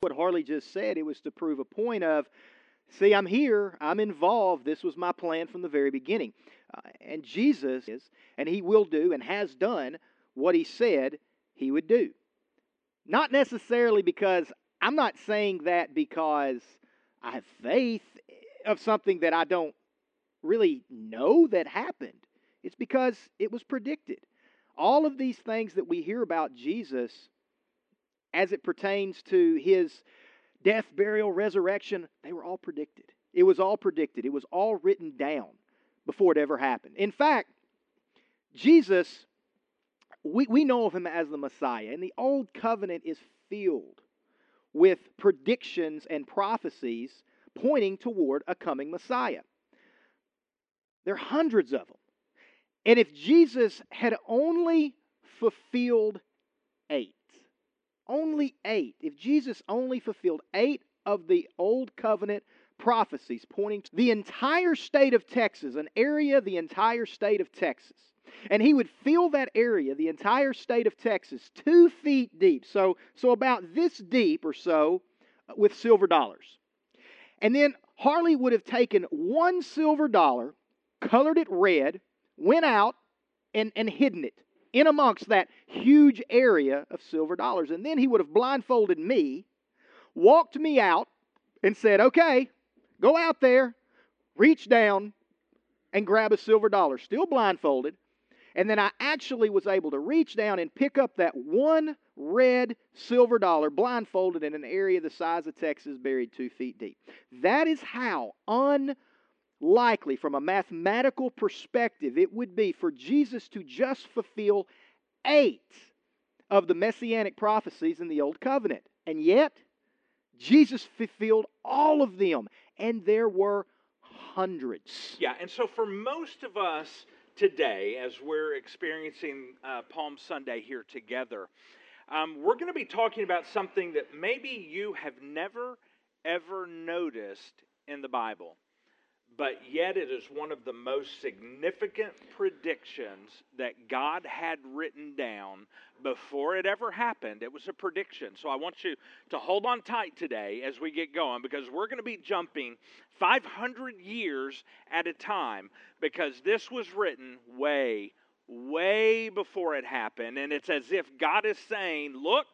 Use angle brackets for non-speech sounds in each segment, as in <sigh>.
what Harley just said. It was to prove a point of, see, I'm here, I'm involved. This was my plan from the very beginning. Uh, and Jesus is, and he will do and has done what he said he would do. Not necessarily because I'm not saying that because I have faith of something that I don't really know that happened. It's because it was predicted. All of these things that we hear about Jesus as it pertains to his death, burial, resurrection, they were all predicted. It was all predicted. It was all written down before it ever happened. In fact, Jesus, we, we know of him as the Messiah, and the Old Covenant is filled with predictions and prophecies pointing toward a coming Messiah. There are hundreds of them. And if Jesus had only fulfilled eight, only eight, if Jesus only fulfilled eight of the Old Covenant prophecies pointing to the entire state of Texas, an area, the entire state of Texas, and he would fill that area, the entire state of Texas, two feet deep, so, so about this deep or so, uh, with silver dollars. And then Harley would have taken one silver dollar, colored it red, went out, and, and hidden it in amongst that huge area of silver dollars. And then he would have blindfolded me, walked me out, and said, Okay, go out there, reach down, and grab a silver dollar, still blindfolded. And then I actually was able to reach down and pick up that one red silver dollar blindfolded in an area the size of Texas, buried two feet deep. That is how unlikely, from a mathematical perspective, it would be for Jesus to just fulfill eight of the messianic prophecies in the Old Covenant. And yet, Jesus fulfilled all of them, and there were hundreds. Yeah, and so for most of us, today as we're experiencing uh, Palm Sunday here together. Um, we're going to be talking about something that maybe you have never, ever noticed in the Bible but yet it is one of the most significant predictions that God had written down before it ever happened. It was a prediction. So I want you to hold on tight today as we get going because we're going to be jumping 500 years at a time because this was written way, way before it happened. And it's as if God is saying, Look,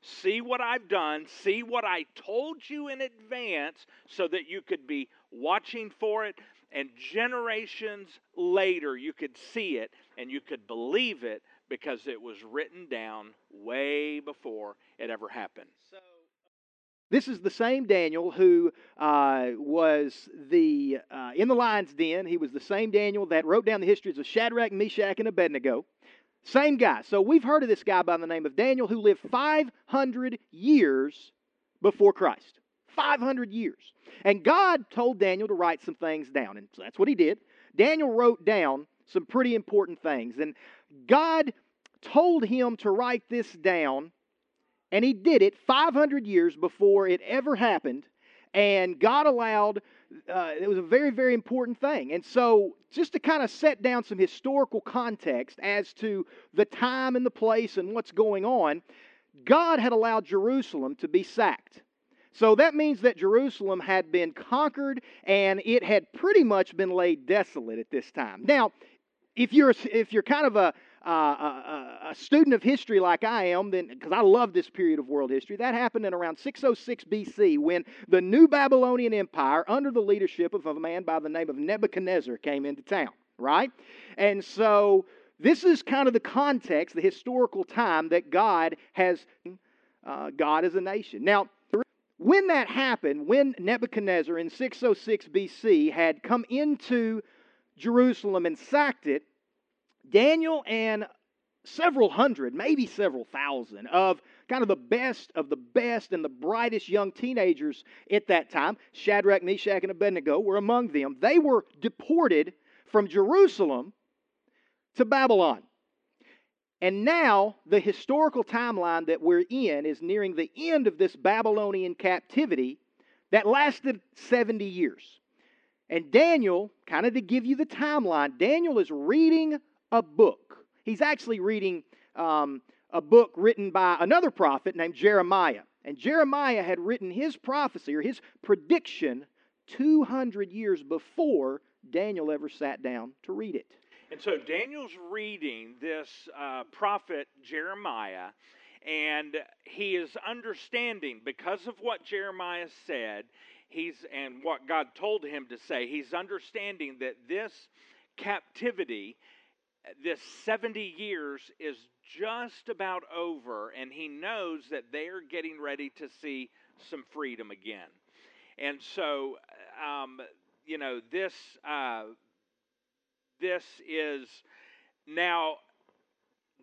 see what I've done, see what I told you in advance so that you could be watching for it, and generations later you could see it and you could believe it because it was written down way before it ever happened. So, this is the same Daniel who uh, was the uh, in the lion's den. He was the same Daniel that wrote down the histories of Shadrach, Meshach, and Abednego. Same guy. So we've heard of this guy by the name of Daniel who lived 500 years before Christ. 500 years. And God told Daniel to write some things down, and so that's what he did. Daniel wrote down some pretty important things, and God told him to write this down, and he did it 500 years before it ever happened. And God allowed, uh, it was a very, very important thing. And so, just to kind of set down some historical context as to the time and the place and what's going on, God had allowed Jerusalem to be sacked. So that means that Jerusalem had been conquered and it had pretty much been laid desolate at this time. Now, if you're if you're kind of a a, a, student of history like I am, then because I love this period of world history, that happened in around 606 BC when the new Babylonian Empire, under the leadership of a man by the name of Nebuchadnezzar, came into town. Right, and so this is kind of the context, the historical time that God has uh, God as a nation. Now, when that happened, when Nebuchadnezzar in 606 BC had come into Jerusalem and sacked it, Daniel and several hundred, maybe several thousand of kind of the best of the best and the brightest young teenagers at that time, Shadrach, Meshach, and Abednego were among them. They were deported from Jerusalem to Babylon. And now, the historical timeline that we're in is nearing the end of this Babylonian captivity that lasted 70 years. And Daniel, kind of to give you the timeline, Daniel is reading a book. He's actually reading um, a book written by another prophet named Jeremiah. And Jeremiah had written his prophecy or his prediction 200 years before Daniel ever sat down to read it. And so Daniel's reading this uh, prophet Jeremiah, and he is understanding because of what Jeremiah said, he's and what God told him to say. He's understanding that this captivity, this 70 years, is just about over, and he knows that they're getting ready to see some freedom again. And so, um, you know, this uh, this is now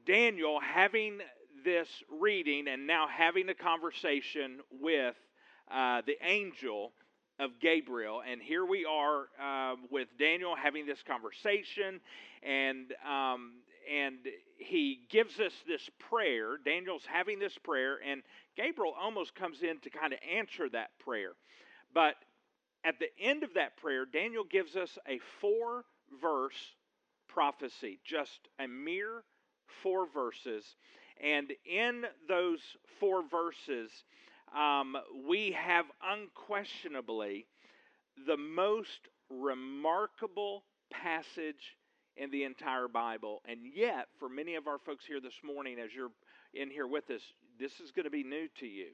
Daniel having this reading and now having a conversation with uh, the angel of Gabriel. And here we are uh, with Daniel having this conversation, and um, and he gives us this prayer. Daniel's having this prayer, and Gabriel almost comes in to kind of answer that prayer. But at the end of that prayer, Daniel gives us a four verse prophecy, just a mere four verses. And in those four verses, um, we have unquestionably the most remarkable passage in the entire Bible. And yet, for many of our folks here this morning, as you're in here with us, this is going to be new to you.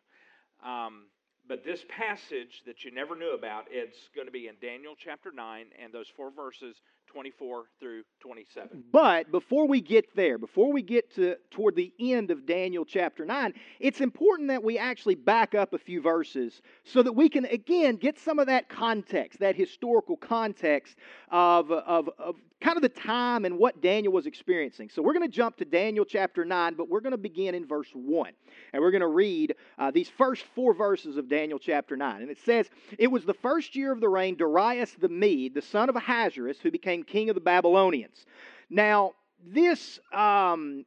Um, but this passage that you never knew about, it's going to be in Daniel chapter 9 and those four verses 24 through 27. But before we get there, before we get to toward the end of Daniel chapter 9, it's important that we actually back up a few verses so that we can again get some of that context, that historical context of, of, of kind of the time and what Daniel was experiencing. So we're going to jump to Daniel chapter 9, but we're going to begin in verse 1. And we're going to read uh, these first four verses of Daniel chapter 9. And it says, It was the first year of the reign, Darius the Mede, the son of Ahasuerus, who became king of the Babylonians. Now, this um,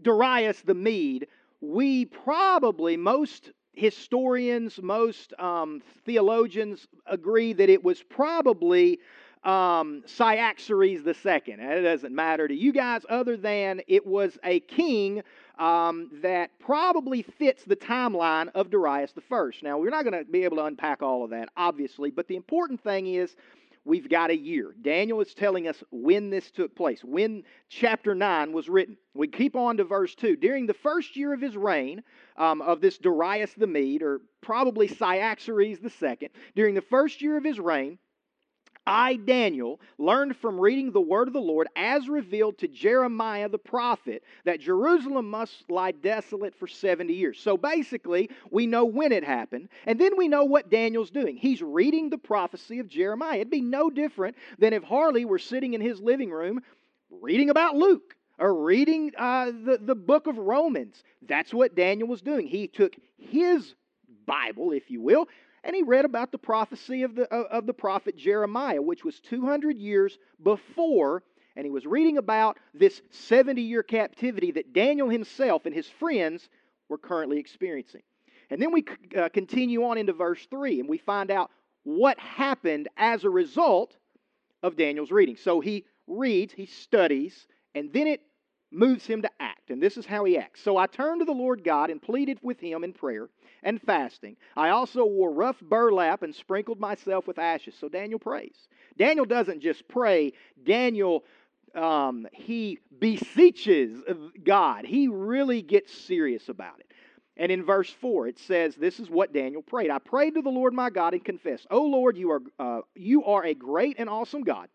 Darius the Mede, we probably, most historians, most um, theologians agree that it was probably um, Cyaxares II. And it doesn't matter to you guys, other than it was a king um, that probably fits the timeline of Darius I. Now, we're not going to be able to unpack all of that, obviously, but the important thing is we've got a year. Daniel is telling us when this took place, when chapter 9 was written. We keep on to verse 2. During the first year of his reign, um, of this Darius the Mede, or probably Cyaxares II, during the first year of his reign, I, Daniel, learned from reading the word of the Lord as revealed to Jeremiah the prophet that Jerusalem must lie desolate for 70 years. So basically, we know when it happened, and then we know what Daniel's doing. He's reading the prophecy of Jeremiah. It'd be no different than if Harley were sitting in his living room reading about Luke or reading uh, the, the book of Romans. That's what Daniel was doing. He took his Bible, if you will, and he read about the prophecy of the, of the prophet Jeremiah, which was 200 years before, and he was reading about this 70 year captivity that Daniel himself and his friends were currently experiencing. And then we uh, continue on into verse 3, and we find out what happened as a result of Daniel's reading. So he reads, he studies, and then it moves him to act. And this is how he acts. So I turned to the Lord God and pleaded with him in prayer and fasting. I also wore rough burlap and sprinkled myself with ashes. So Daniel prays. Daniel doesn't just pray, Daniel. Um, he beseeches God. He really gets serious about it. And in verse 4, it says, This is what Daniel prayed. I prayed to the Lord my God and confessed, O Lord, you are, uh, you are a great and awesome God.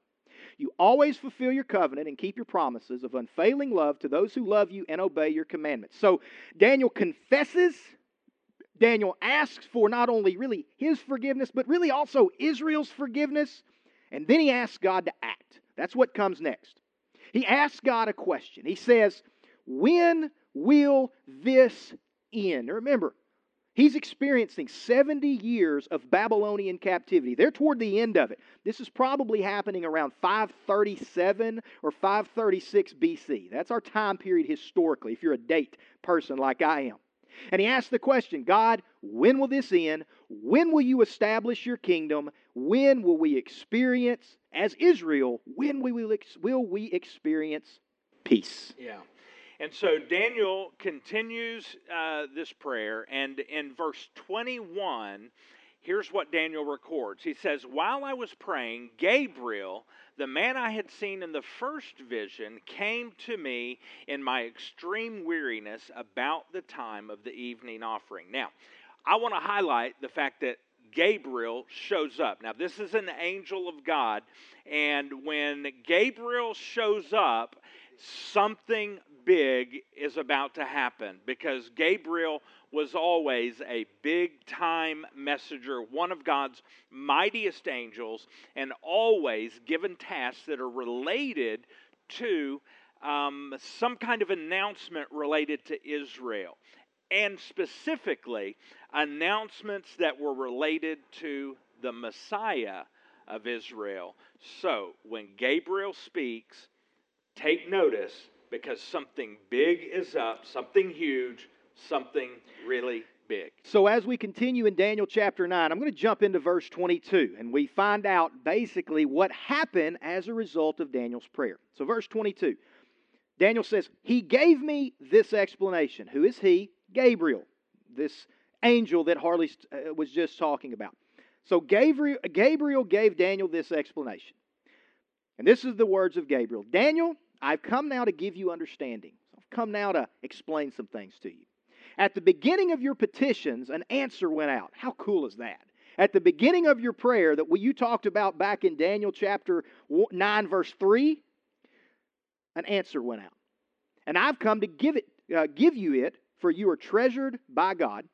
You always fulfill your covenant and keep your promises of unfailing love to those who love you and obey your commandments. So Daniel confesses Daniel asks for not only really his forgiveness, but really also Israel's forgiveness. And then he asks God to act. That's what comes next. He asks God a question. He says, When will this end? Remember, he's experiencing 70 years of Babylonian captivity. They're toward the end of it. This is probably happening around 537 or 536 BC. That's our time period historically, if you're a date person like I am. And he asked the question God, when will this end? When will you establish your kingdom? When will we experience, as Israel, when we will, will we experience peace? Yeah. And so Daniel continues uh, this prayer, and in verse 21, here's what Daniel records. He says, While I was praying, Gabriel, the man I had seen in the first vision, came to me in my extreme weariness about the time of the evening offering. Now, I want to highlight the fact that Gabriel shows up. Now, this is an angel of God, and when Gabriel shows up, something big is about to happen because Gabriel was always a big time messenger, one of God's mightiest angels, and always given tasks that are related to um, some kind of announcement related to Israel. And specifically, announcements that were related to the Messiah of Israel. So, when Gabriel speaks, take notice because something big is up, something huge, something really big. So, as we continue in Daniel chapter 9, I'm going to jump into verse 22, and we find out basically what happened as a result of Daniel's prayer. So, verse 22, Daniel says, He gave me this explanation. Who is he? Gabriel, this angel that Harley uh, was just talking about. So, Gabriel, Gabriel gave Daniel this explanation. And this is the words of Gabriel Daniel, I've come now to give you understanding. I've come now to explain some things to you. At the beginning of your petitions, an answer went out. How cool is that? At the beginning of your prayer that we you talked about back in Daniel chapter 9, verse 3, an answer went out. And I've come to give, it, uh, give you it, for you are treasured by God.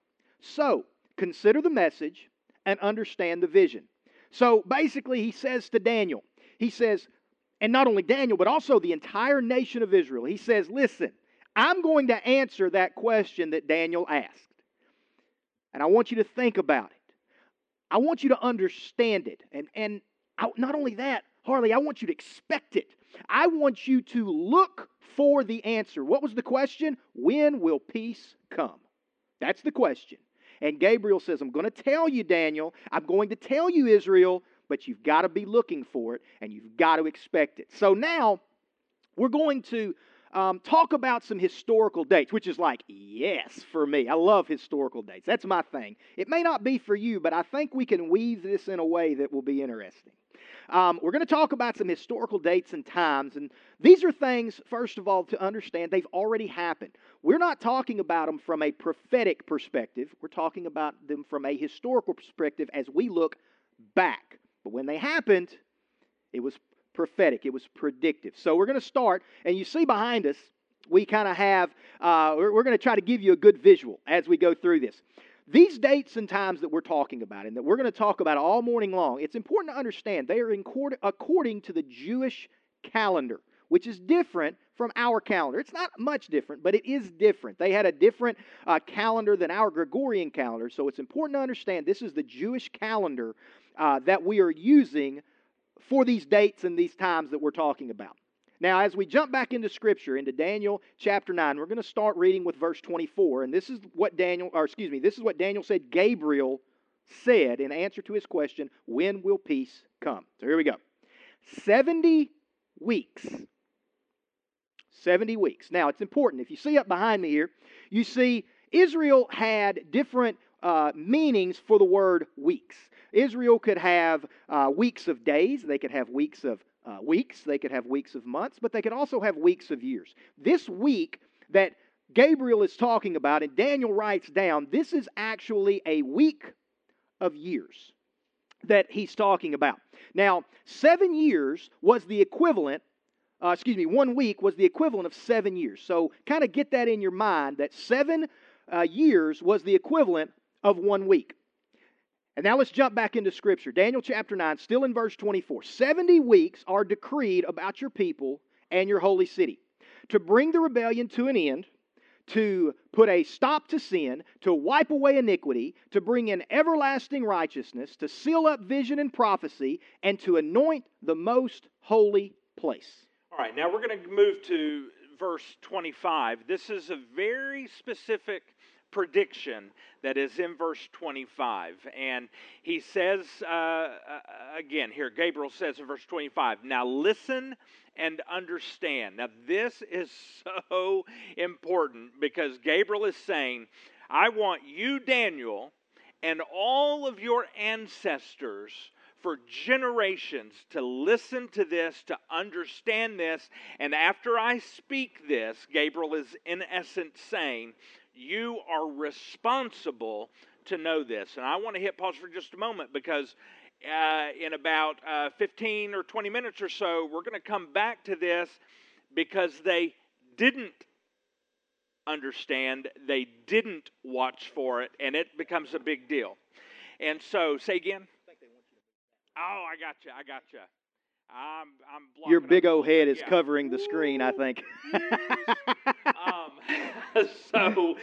So, consider the message and understand the vision. So, basically, he says to Daniel, he says, and not only Daniel, but also the entire nation of Israel, he says, listen, I'm going to answer that question that Daniel asked. And I want you to think about it. I want you to understand it. And, and I, not only that, Harley, I want you to expect it. I want you to look for the answer. What was the question? When will peace come? That's the question. And Gabriel says, I'm going to tell you, Daniel, I'm going to tell you, Israel, but you've got to be looking for it and you've got to expect it. So now we're going to um, talk about some historical dates, which is like, yes, for me. I love historical dates. That's my thing. It may not be for you, but I think we can weave this in a way that will be interesting. Um, we're going to talk about some historical dates and times, and these are things, first of all, to understand they've already happened. We're not talking about them from a prophetic perspective, we're talking about them from a historical perspective as we look back. But when they happened, it was prophetic, it was predictive. So we're going to start, and you see behind us, we kind of have, uh, we're, we're going to try to give you a good visual as we go through this. These dates and times that we're talking about and that we're going to talk about all morning long, it's important to understand they are according to the Jewish calendar, which is different from our calendar. It's not much different, but it is different. They had a different uh, calendar than our Gregorian calendar, so it's important to understand this is the Jewish calendar uh, that we are using for these dates and these times that we're talking about. Now, as we jump back into Scripture, into Daniel chapter 9, we're going to start reading with verse 24. And this is what Daniel, or excuse me, this is what Daniel said Gabriel said in answer to his question, When will peace come? So here we go. 70 weeks. 70 weeks. Now, it's important. If you see up behind me here, you see Israel had different uh, meanings for the word weeks. Israel could have uh, weeks of days, they could have weeks of uh, weeks, they could have weeks of months, but they could also have weeks of years. This week that Gabriel is talking about, and Daniel writes down, this is actually a week of years that he's talking about. Now, seven years was the equivalent, uh, excuse me, one week was the equivalent of seven years. So kind of get that in your mind that seven uh, years was the equivalent of one week. And now let's jump back into Scripture. Daniel chapter 9, still in verse 24. 70 weeks are decreed about your people and your holy city to bring the rebellion to an end, to put a stop to sin, to wipe away iniquity, to bring in everlasting righteousness, to seal up vision and prophecy, and to anoint the most holy place. All right, now we're going to move to verse 25. This is a very specific prediction that is in verse 25. And he says, uh, uh, again, here, Gabriel says in verse 25, Now listen and understand. Now, this is <laughs> so important because Gabriel is saying, I want you, Daniel, and all of your ancestors for generations to listen to this, to understand this. And after I speak this, Gabriel is in essence saying, You are responsible to know this. And I want to hit pause for just a moment because uh, in about uh, 15 or 20 minutes or so, we're going to come back to this because they didn't understand, they didn't watch for it, and it becomes a big deal. And so, say again. Oh, I got you. I got you. I'm, I'm Your big old head is yeah. covering the screen, I think. <laughs> so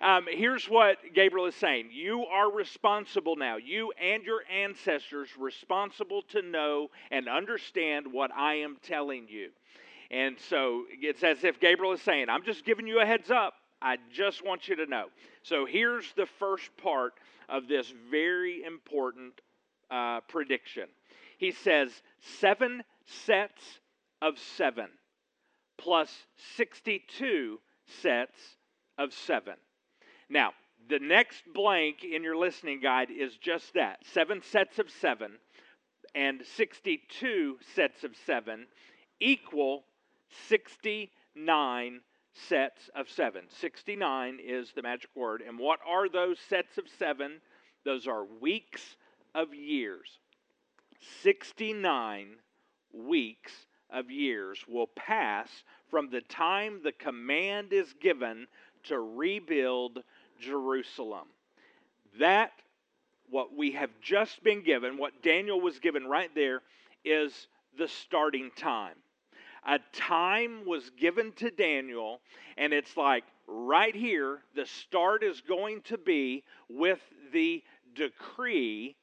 um, here's what Gabriel is saying You are responsible now, you and your ancestors, responsible to know and understand what I am telling you. And so it's as if Gabriel is saying, I'm just giving you a heads up. I just want you to know. So here's the first part of this very important uh, prediction. He says, seven sets of seven plus 62 sets of seven. Now, the next blank in your listening guide is just that seven sets of seven and 62 sets of seven equal 69 sets of seven. 69 is the magic word. And what are those sets of seven? Those are weeks of years. 69 weeks of years will pass from the time the command is given to rebuild Jerusalem. That, what we have just been given, what Daniel was given right there, is the starting time. A time was given to Daniel, and it's like right here, the start is going to be with the decree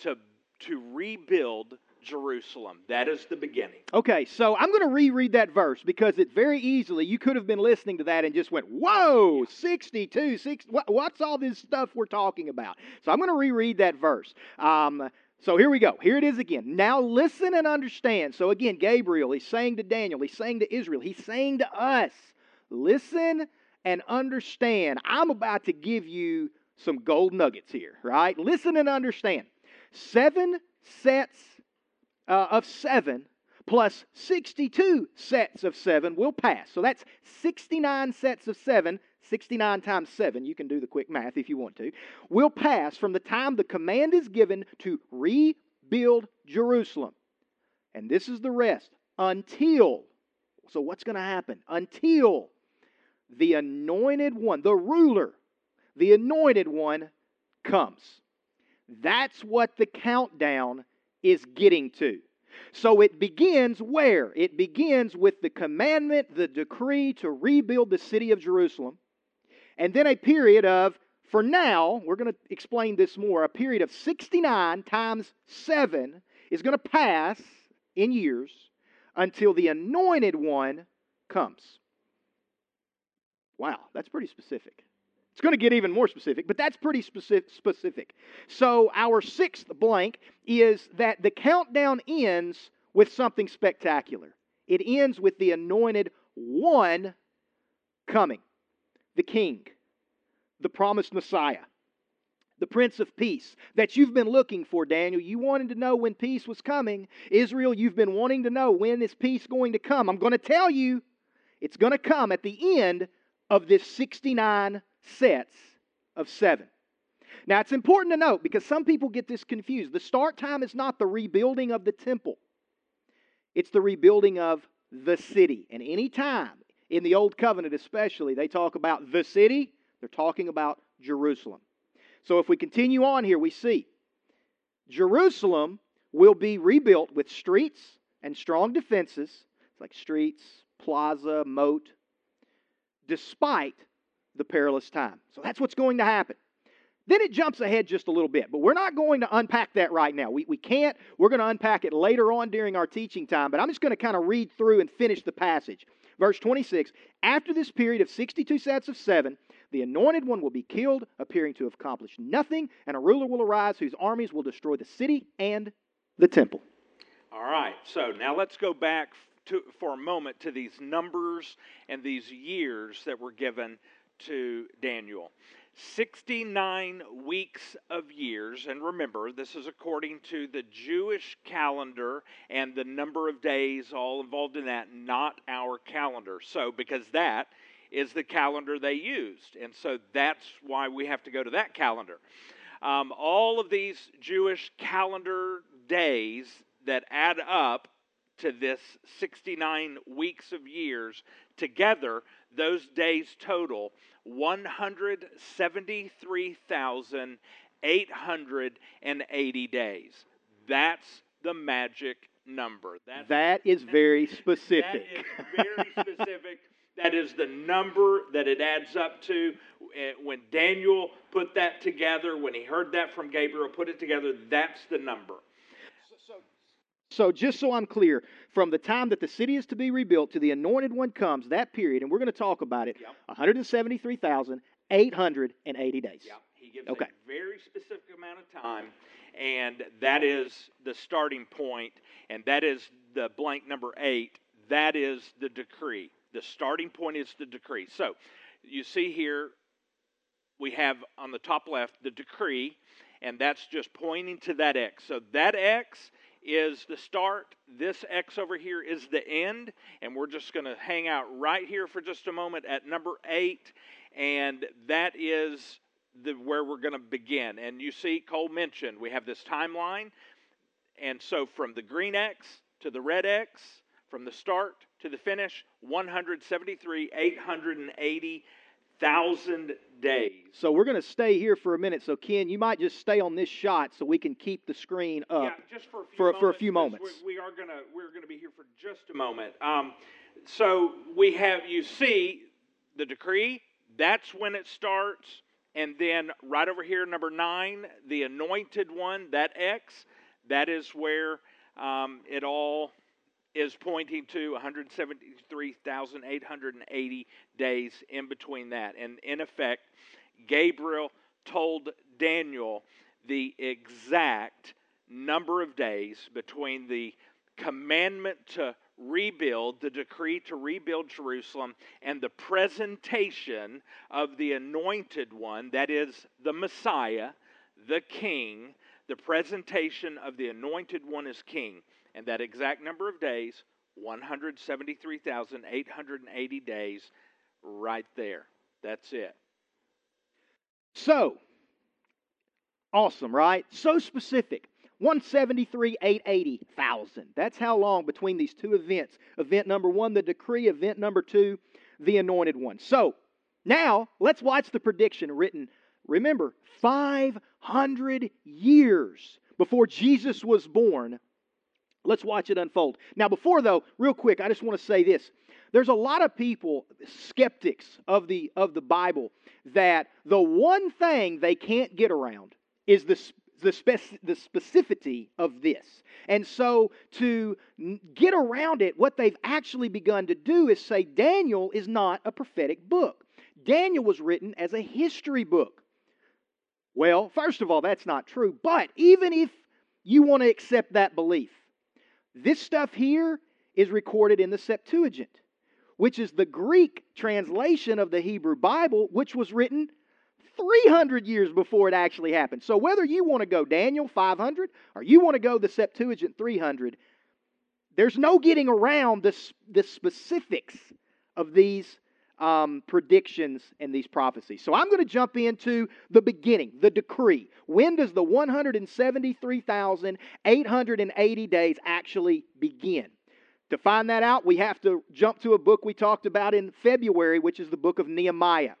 to, to rebuild Jerusalem. That is the beginning. Okay, so I'm going to reread that verse because it very easily, you could have been listening to that and just went, whoa, 62, 60, what, what's all this stuff we're talking about? So I'm going to reread that verse. Um, so here we go. Here it is again. Now listen and understand. So again, Gabriel, he's saying to Daniel, he's saying to Israel, he's saying to us, listen and understand. I'm about to give you some gold nuggets here, right? Listen and understand. Seven sets uh, of seven plus 62 sets of seven will pass. So that's 69 sets of seven. 69 times 7, you can do the quick math if you want to, will pass from the time the command is given to rebuild Jerusalem. And this is the rest until, so what's going to happen? Until the anointed one, the ruler, the anointed one comes. That's what the countdown is getting to. So it begins where? It begins with the commandment, the decree to rebuild the city of Jerusalem, and then a period of, for now, we're going to explain this more, a period of 69 times 7 is going to pass in years until the anointed one comes. Wow, that's pretty specific. It's going to get even more specific, but that's pretty specific. So, our sixth blank is that the countdown ends with something spectacular. It ends with the anointed one coming, the king, the promised Messiah, the Prince of Peace that you've been looking for, Daniel. You wanted to know when peace was coming. Israel, you've been wanting to know when is peace going to come. I'm going to tell you, it's going to come at the end of this 69 sets of seven. Now, it's important to note because some people get this confused. The start time is not the rebuilding of the temple, it's the rebuilding of the city. And any time in the Old Covenant, especially, they talk about the city, they're talking about Jerusalem. So if we continue on here, we see Jerusalem will be rebuilt with streets and strong defenses, like streets, plaza, moat, despite the perilous time. So that's what's going to happen. Then it jumps ahead just a little bit, but we're not going to unpack that right now. We, we can't. We're going to unpack it later on during our teaching time, but I'm just going to kind of read through and finish the passage. Verse 26 After this period of 62 sets of seven, The anointed one will be killed, appearing to have accomplished nothing, and a ruler will arise whose armies will destroy the city and the temple. All right, so now let's go back to, for a moment to these numbers and these years that were given to Daniel. 69 weeks of years, and remember, this is according to the Jewish calendar and the number of days all involved in that, not our calendar. So, because that is the calendar they used, and so that's why we have to go to that calendar. Um, all of these Jewish calendar days that add up to this 69 weeks of years together, those days total 173,880 days. That's the magic number. That's, that is very specific. That is very specific. that is the number that it adds up to. Eh, when Daniel put that together, when he heard that from Gabriel, put it together, that's the number. So, just so I'm clear, from the time that the city is to be rebuilt to the anointed one comes, that period, and we're going to talk about it, yep. 173,880 days. Yeah, he gives okay. a very specific amount of time, and that is the starting point, and that is the blank number eight. That is the decree. The starting point is the decree. So, you see here, we have on the top left the decree, and that's just pointing to that X. So, that X is the start. This X over here is the end. And we're just going to hang out right here for just a moment at number eight. And that is the, where we're going to begin. And you see, Cole mentioned we have this timeline. And so from the green X to the red X, from the start to the finish, 173, 880 thousand days. So we're going to stay here for a minute. So Ken, you might just stay on this shot so we can keep the screen up. Yeah, just for a few for, moments. For a few moments. We are going to we're going to be here for just a moment. Um, so we have you see the decree. That's when it starts, and then right over here, number nine, the anointed one. That X. That is where um, it all is pointing to 173,880 days in between that. And in effect, Gabriel told Daniel the exact number of days between the commandment to rebuild, the decree to rebuild Jerusalem, and the presentation of the anointed one, that is the Messiah, the King, the presentation of the anointed one as King. And that exact number of days, 173,880 days, right there. That's it. So, awesome, right? So specific. 173, 880,000. That's how long between these two events. Event number one, the decree. Event number two, the anointed one. So, now let's watch the prediction written, remember, 500 years before Jesus was born Let's watch it unfold. Now, before though, real quick, I just want to say this. There's a lot of people, skeptics of the, of the Bible, that the one thing they can't get around is the, the, spec- the specificity of this. And so, to get around it, what they've actually begun to do is say Daniel is not a prophetic book. Daniel was written as a history book. Well, first of all, that's not true. But even if you want to accept that belief, this stuff here is recorded in the Septuagint, which is the Greek translation of the Hebrew Bible, which was written 300 years before it actually happened. So whether you want to go Daniel 500 or you want to go the Septuagint 300, there's no getting around the, the specifics of these um, predictions and these prophecies. So I'm going to jump into the beginning, the decree. When does the 173,880 days actually begin? To find that out, we have to jump to a book we talked about in February, which is the book of Nehemiah.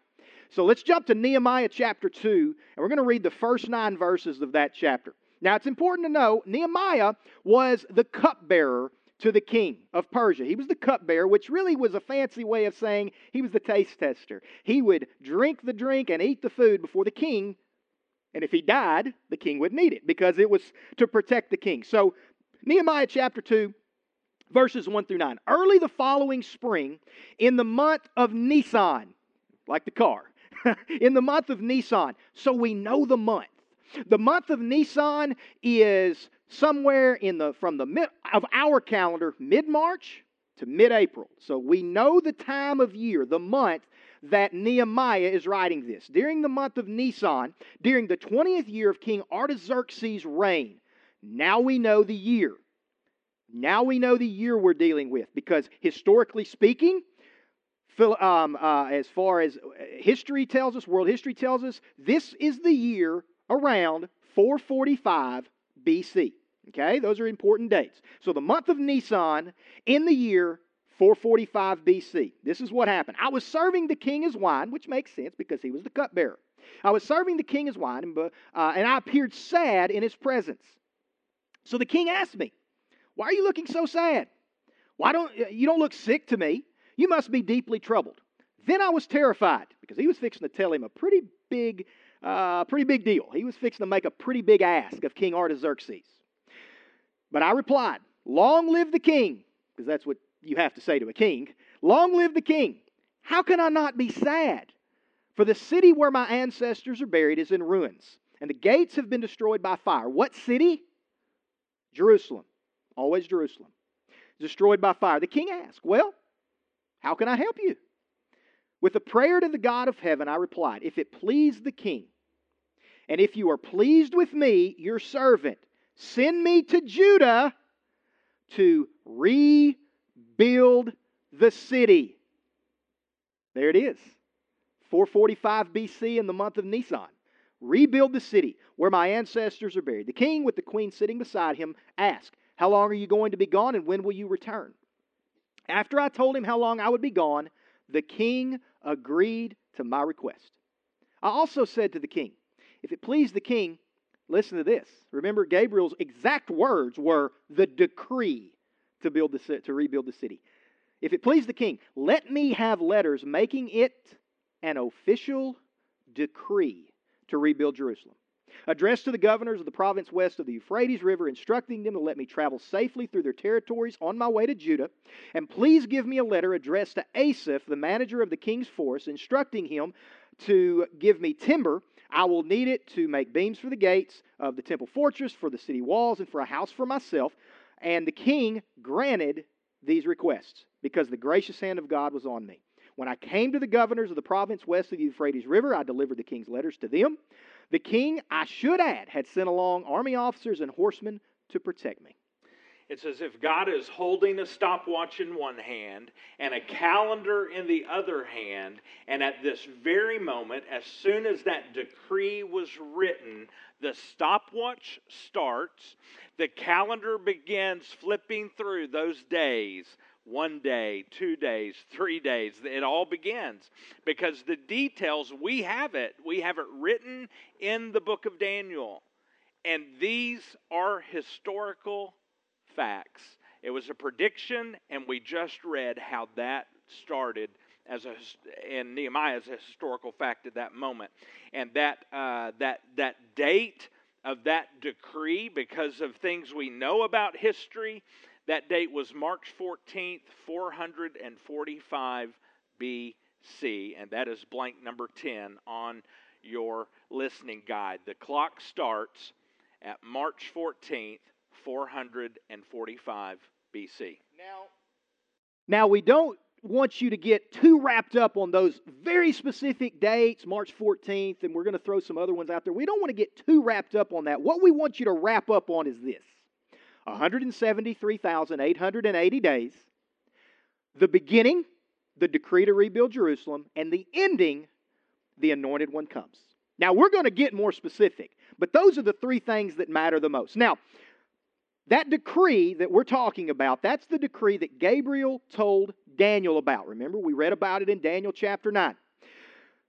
So let's jump to Nehemiah chapter 2, and we're going to read the first nine verses of that chapter. Now, it's important to know Nehemiah was the cupbearer to the king of Persia. He was the cupbearer, which really was a fancy way of saying he was the taste tester. He would drink the drink and eat the food before the king, and if he died, the king would need it because it was to protect the king. So, Nehemiah chapter 2, verses 1 through 9. Early the following spring, in the month of Nisan, like the car, <laughs> in the month of Nisan. So we know the month. The month of Nisan is somewhere in the from the mid of our calendar, mid-March to mid-April. So we know the time of year, the month that Nehemiah is writing this. During the month of Nisan, during the 20th year of King Artaxerxes' reign. Now we know the year. Now we know the year we're dealing with because historically speaking, um, uh, as far as uh, history tells us, world history tells us, this is the year around 445 BC. Okay, those are important dates. So the month of Nisan in the year 445 BC. This is what happened. I was serving the king his wine, which makes sense because he was the cupbearer. I was serving the king his wine, and, uh, and I appeared sad in his presence. So the king asked me, "Why are you looking so sad? Why don't you don't look sick to me? You must be deeply troubled." Then I was terrified because he was fixing to tell him a pretty big, uh, pretty big deal. He was fixing to make a pretty big ask of King Artaxerxes. But I replied, Long live the king, because that's what you have to say to a king. Long live the king. How can I not be sad? For the city where my ancestors are buried is in ruins, and the gates have been destroyed by fire. What city? Jerusalem. Always Jerusalem. Destroyed by fire. The king asked, Well, how can I help you? With a prayer to the God of heaven, I replied, If it please the king, and if you are pleased with me, your servant, Send me to Judah to rebuild the city. There it is. 445 BC in the month of Nisan. Rebuild the city where my ancestors are buried. The king, with the queen sitting beside him, asked, How long are you going to be gone and when will you return? After I told him how long I would be gone, the king agreed to my request. I also said to the king, If it please the king, Listen to this. Remember, Gabriel's exact words were the decree to, build the, to rebuild the city. If it please the king, let me have letters making it an official decree to rebuild Jerusalem. Addressed to the governors of the province west of the Euphrates River, instructing them to let me travel safely through their territories on my way to Judah. And please give me a letter addressed to Asaph, the manager of the king's force, instructing him to give me timber I will need it to make beams for the gates of the temple fortress, for the city walls, and for a house for myself. And the king granted these requests because the gracious hand of God was on me. When I came to the governors of the province west of the Euphrates River, I delivered the king's letters to them. The king, I should add, had sent along army officers and horsemen to protect me. It's as if God is holding a stopwatch in one hand and a calendar in the other hand. And at this very moment, as soon as that decree was written, the stopwatch starts. The calendar begins flipping through those days one day, two days, three days. It all begins because the details, we have it. We have it written in the book of Daniel. And these are historical facts. It was a prediction, and we just read how that started as a and Nehemiah is a historical fact at that moment, and that uh, that that date of that decree, because of things we know about history, that date was March 14th, 445 BC, and that is blank number 10 on your listening guide. The clock starts at March 14th, 445 BC. Now, now we don't want you to get too wrapped up on those very specific dates, March 14th, and we're going to throw some other ones out there. We don't want to get too wrapped up on that. What we want you to wrap up on is this 173,880 days, the beginning, the decree to rebuild Jerusalem, and the ending, the anointed one comes. Now, we're going to get more specific, but those are the three things that matter the most. Now, that decree that we're talking about, that's the decree that Gabriel told Daniel about. Remember, we read about it in Daniel chapter 9.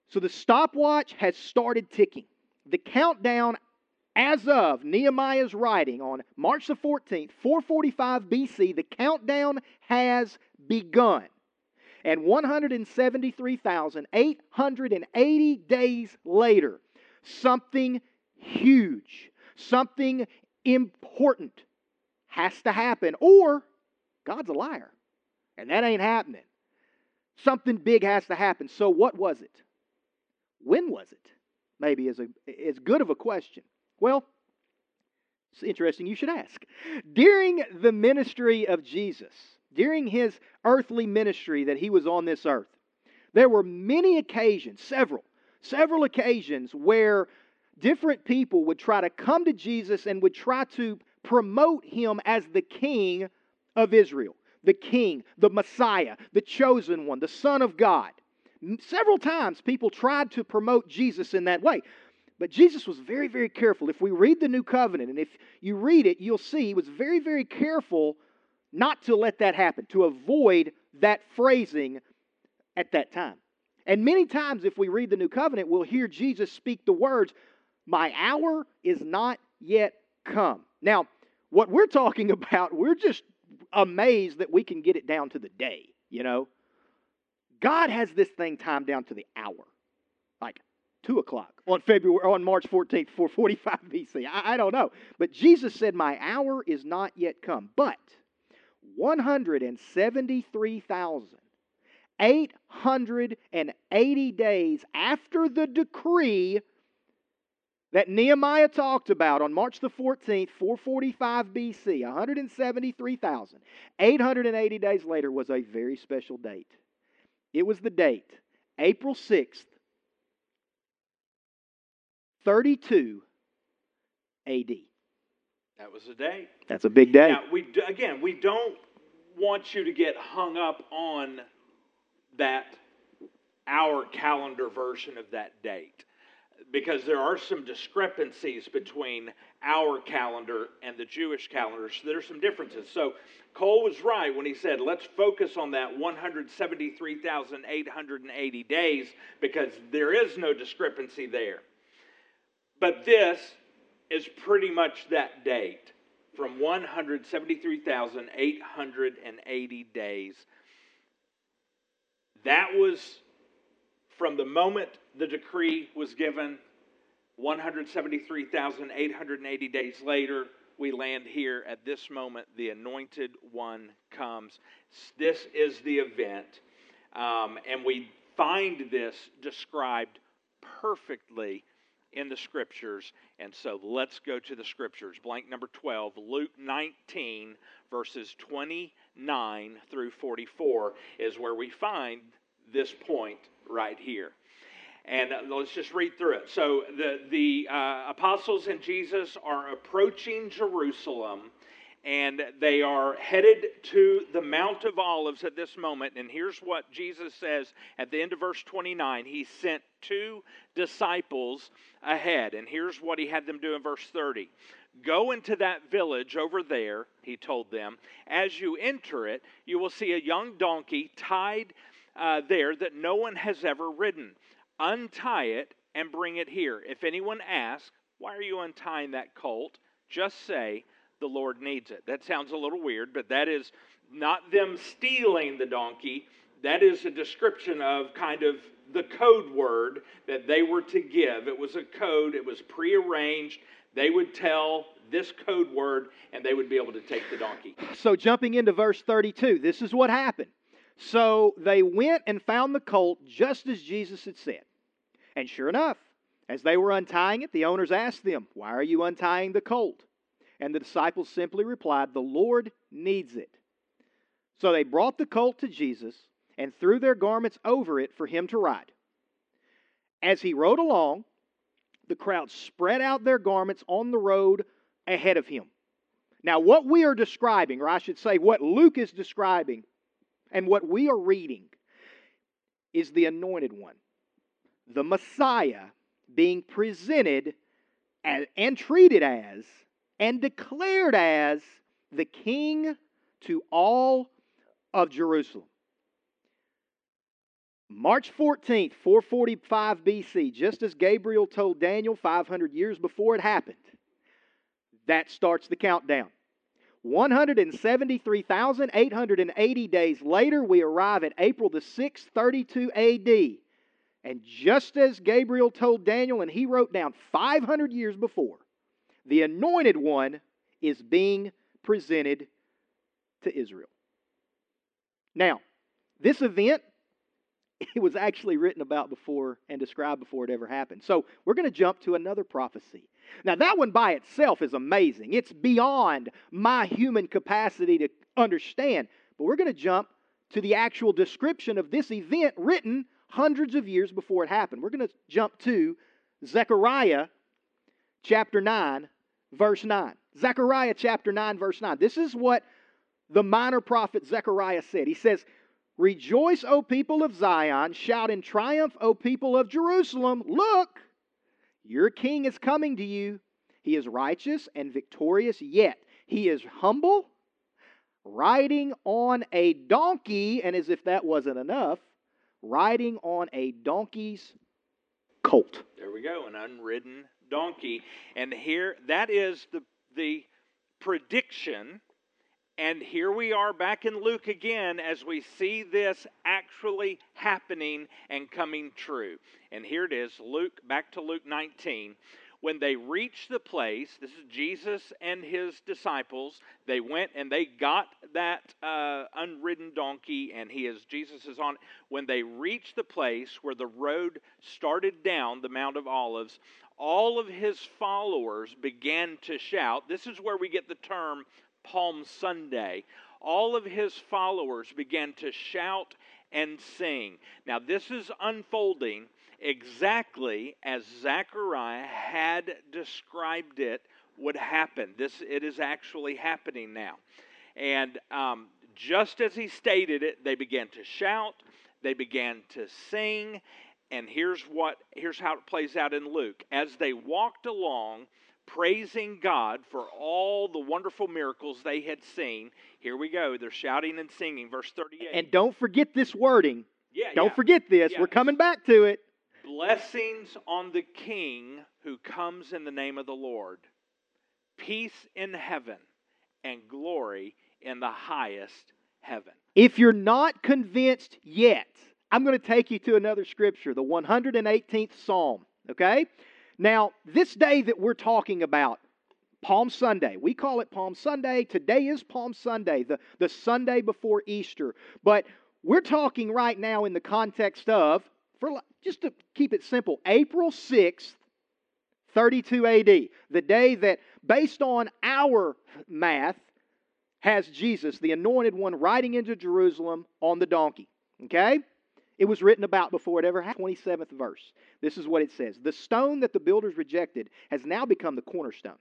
So the stopwatch has started ticking. The countdown as of Nehemiah's writing on March the 14th, 445 BC, the countdown has begun. And 173,880 days later, something huge, something important has to happen, or God's a liar. And that ain't happening. Something big has to happen. So, what was it? when was it? Maybe is a good of a question. Well, it's interesting you should ask. During the ministry of Jesus, during his earthly ministry that he was on this earth, there were many occasions, several, several occasions where different people would try to come to Jesus and would try to promote him as the king of Israel, the king, the Messiah, the chosen one, the Son of God. Several times people tried to promote Jesus in that way. But Jesus was very, very careful. If we read the New Covenant, and if you read it, you'll see he was very, very careful not to let that happen, to avoid that phrasing at that time. And many times, if we read the New Covenant, we'll hear Jesus speak the words, My hour is not yet come. Now, what we're talking <laughs> about, we're just amazed that we can get it down to the day, you know? God has this thing timed down to the hour, like two o'clock on February on March 14th, 445 <laughs> BC. I, I don't know. But Jesus said, My hour is not yet come. But 173,880 days after the decree that Nehemiah talked about on March the 14th, 445 BC, 173,880 days later was a very special date. It was the date, April 6th, 32 AD. That was a day. That's a big day. Now, we again, we don't want you to get hung up on that our calendar version of that date because there are some discrepancies between our calendar and the Jewish calendar. So there are some differences. So Cole was right when he said, let's focus on that 173,880 days because there is no discrepancy there. But this is pretty much that date from 173,880 days. That was from the moment the decree was given, 173,880 days later, we land here at this moment. The anointed one comes. This is the event. Um, and we find this described perfectly in the scriptures. And so let's go to the scriptures. Blank number 12, Luke 19, verses 29 through 44 is where we find this point right here. And uh, let's just read through it. So the, the uh, apostles and Jesus are approaching Jerusalem and they are headed to the Mount of Olives at this moment. And here's what Jesus says at the end of verse 29 He sent two disciples ahead. And here's what he had them do in verse 30 Go into that village over there, he told them. As you enter it, you will see a young donkey tied uh, there that no one has ever ridden. Untie it and bring it here. If anyone asks, Why are you untying that colt? just say, The Lord needs it. That sounds a little weird, but that is not them stealing the donkey. That is a description of kind of the code word that they were to give. It was a code, it was prearranged. They would tell this code word and they would be able to take the donkey. So, jumping into verse 32, this is what happened. So they went and found the colt just as Jesus had said. And sure enough, as they were untying it, the owners asked them, Why are you untying the colt? And the disciples simply replied, The Lord needs it. So they brought the colt to Jesus and threw their garments over it for him to ride. As he rode along, the crowd spread out their garments on the road ahead of him. Now, what we are describing, or I should say, what Luke is describing, and what we are reading is the anointed one, the Messiah being presented as, and treated as and declared as the king to all of Jerusalem. March 14th, 445 BC, just as Gabriel told Daniel 500 years before it happened, that starts the countdown. 173,880 days later, we arrive at April the 6th, 32 AD. And just as Gabriel told Daniel, and he wrote down 500 years before, the anointed one is being presented to Israel. Now, this event <laughs> it was actually written about before and described before it ever happened. So we're going to jump to another prophecy. Now, that one by itself is amazing. It's beyond my human capacity to understand. But we're going to jump to the actual description of this event written hundreds of years before it happened. We're going to jump to Zechariah chapter 9, verse 9. Zechariah chapter 9, verse 9. This is what the minor prophet Zechariah said. He says, Rejoice, O people of Zion, shout in triumph, O people of Jerusalem. Look, your king is coming to you. He is righteous and victorious, yet he is humble, riding on a donkey, and as if that wasn't enough, riding on a donkey's colt. There we go, an unridden donkey. And here, that is the, the prediction. And here we are back in Luke again as we see this actually happening and coming true. And here it is, Luke, back to Luke 19 when they reached the place, this is Jesus and his disciples, they went and they got that uh, unridden donkey, and he is, Jesus is on. When they reached the place where the road started down the Mount of Olives, all of his followers began to shout. This is where we get the term Palm Sunday. All of his followers began to shout and sing. Now, this is unfolding exactly as Zechariah had described it would happen. This it is actually happening now, and um, just as he stated it, they began to shout, they began to sing, and here's what here's how it plays out in Luke. As they walked along, praising God for all the wonderful miracles they had seen. Here we go. They're shouting and singing. Verse 38. And don't forget this wording. Yeah, don't yeah. forget this. Yeah. We're coming back to it. Blessings on the King who comes in the name of the Lord. Peace in heaven and glory in the highest heaven. If you're not convinced yet, I'm going to take you to another scripture, the 118th Psalm. Okay? Now, this day that we're talking about, Palm Sunday, we call it Palm Sunday. Today is Palm Sunday, the, the Sunday before Easter. But we're talking right now in the context of, for just to keep it simple, April 6th, 32 AD, the day that, based on our math, has Jesus, the anointed one, riding into Jerusalem on the donkey. Okay? It was written about before it ever happened. 27th verse. This is what it says The stone that the builders rejected has now become the cornerstone.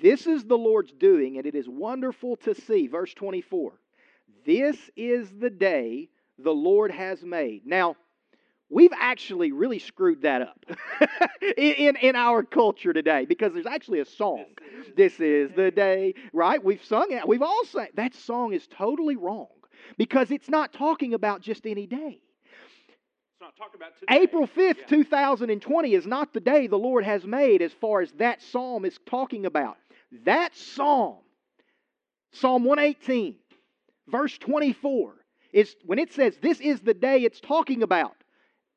This is the Lord's doing, and it is wonderful to see. Verse 24. This is the day the Lord has made. Now, we've actually really screwed that up <laughs> in, in our culture today because there's actually a song. This is the day, right? We've sung it. We've all sang. That song is totally wrong because it's not talking about just any day. It's not talking about today. April 5th, Yeah. 2020 is not the day the Lord has made as far as that psalm is talking about. That psalm, Psalm 118, verse 24, is when it says this is the day it's talking about.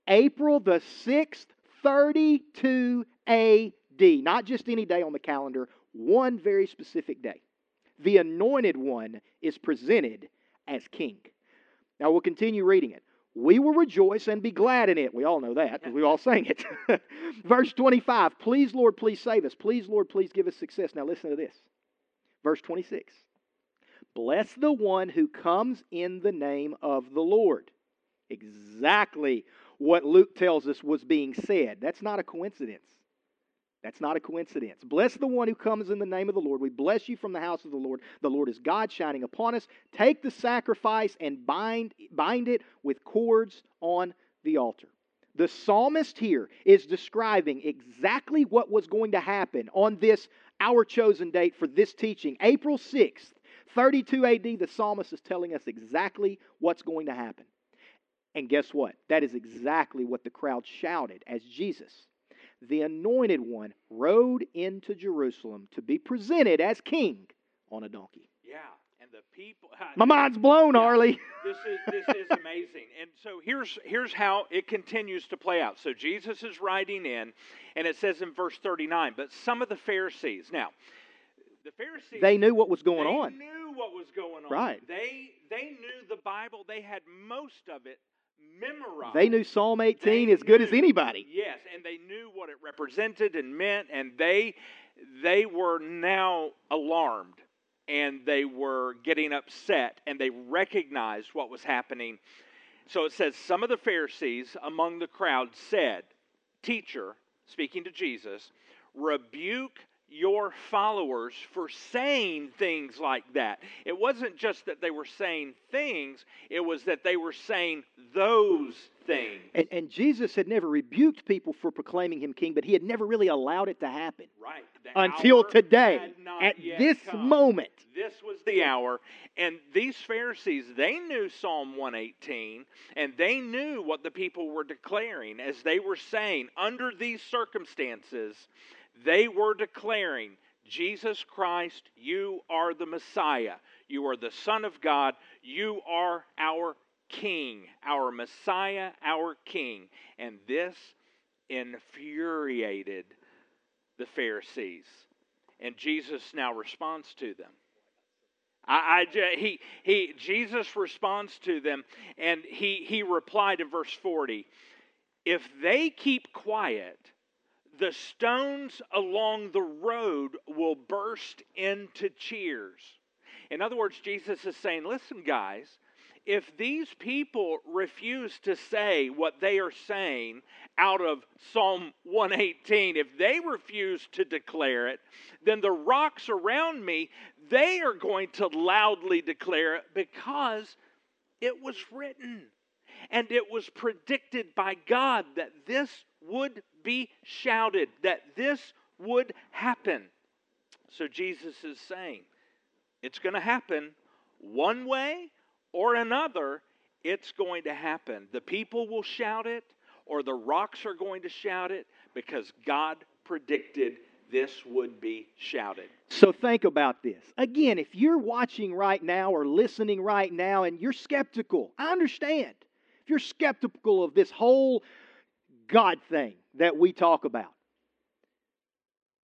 April the 6th, 32 AD. Not just any day on the calendar, one very specific day. The anointed one is presented as king. Now we'll continue reading it. We will rejoice and be glad in it. We all know that because we all sang it. <laughs> Verse 25 Please, Lord, please save us. Please, Lord, please give us success. Now listen to this. Verse 26 Bless the one who comes in the name of the Lord. Exactly what Luke tells us was being said. That's not a coincidence. That's not a coincidence. Bless the one who comes in the name of the Lord. We bless you from the house of the Lord. The Lord is God shining upon us. Take the sacrifice and bind, bind it with cords on the altar. The psalmist here is describing exactly what was going to happen on this, our chosen date for this teaching, April 6th, 32 AD. The psalmist is telling us exactly what's going to happen. And guess what? That is exactly what the crowd shouted as Jesus the anointed one rode into Jerusalem to be presented as king on a donkey. Yeah, and the people. <laughs> My mind's blown, Yeah. Arlie. <laughs> this is this is amazing. And so here's here's how it continues to play out. So Jesus is riding in, and it says in verse 39, but some of the Pharisees. Now, the Pharisees They knew what was going on. they knew what was going on. Right. They they knew the Bible. They had most of it memorized. They knew Psalm 18 They as good as anybody. Yes, and they knew what it represented and meant, and they they were now alarmed and they were getting upset and they recognized what was happening. So it says some of the Pharisees among the crowd said, "Teacher, speaking to Jesus, rebuke your followers for saying things like that. It wasn't just that they were saying things, it was that they were saying those things. And, and Jesus had never rebuked people for proclaiming him king, but he had never really allowed it to happen Right. The until today, at this come. moment. This was the hour. And these Pharisees, they knew Psalm 118, and they knew what the people were declaring as they were saying, under these circumstances, they were declaring, Jesus Christ, you are the Messiah. You are the Son of God. You are our King, our Messiah, our King. And this infuriated the Pharisees. And Jesus now responds to them. I, I he, he, Jesus responds to them, and he, he replied in verse 40 If they keep quiet, the stones along the road will burst into cheers. In other words, Jesus is saying, Listen, guys, if these people refuse to say what they are saying out of Psalm 118, if they refuse to declare it, then the rocks around me, they are going to loudly declare it because it was written and it was predicted by God that this would be shouted, that this would happen. So Jesus is saying, it's going to happen one way or another, it's going to happen. The people will shout it, or the rocks are going to shout it, because God predicted this would be shouted. So think about this. Again, if you're watching right now or listening right now and you're skeptical, I understand. If you're skeptical of this whole God thing that we talk about,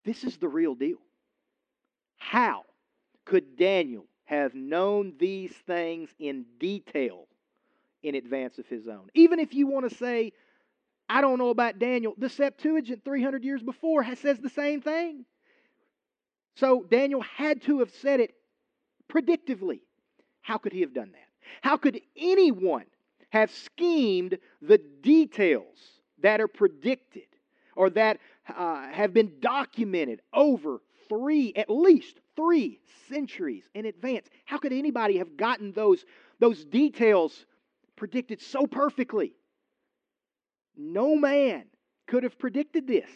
this is the real deal. How could Daniel have known these things in detail in advance of his own? Even if you want to say, I don't know about Daniel, the Septuagint 300 years before has, says the same thing. So Daniel had to have said it predictively. How could he have done that? How could anyone have schemed the details that are predicted or that uh, have been documented over three, at least three centuries in advance? How could anybody have gotten those, those details predicted so perfectly? No man could have predicted this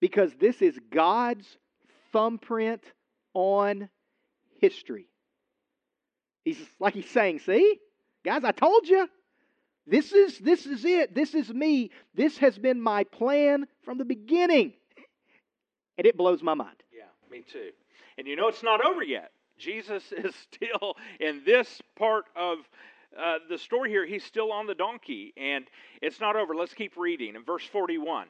because this is God's thumbprint on history. He's like he's saying, "See, guys, I told you. This is this is it. This is me. This has been my plan from the beginning." <laughs> And it blows my mind. Yeah, me too. And you know it's not over yet. Jesus <laughs> is still in this part of uh, the story here. He's still on the donkey, and it's not over. Let's keep reading in verse 41.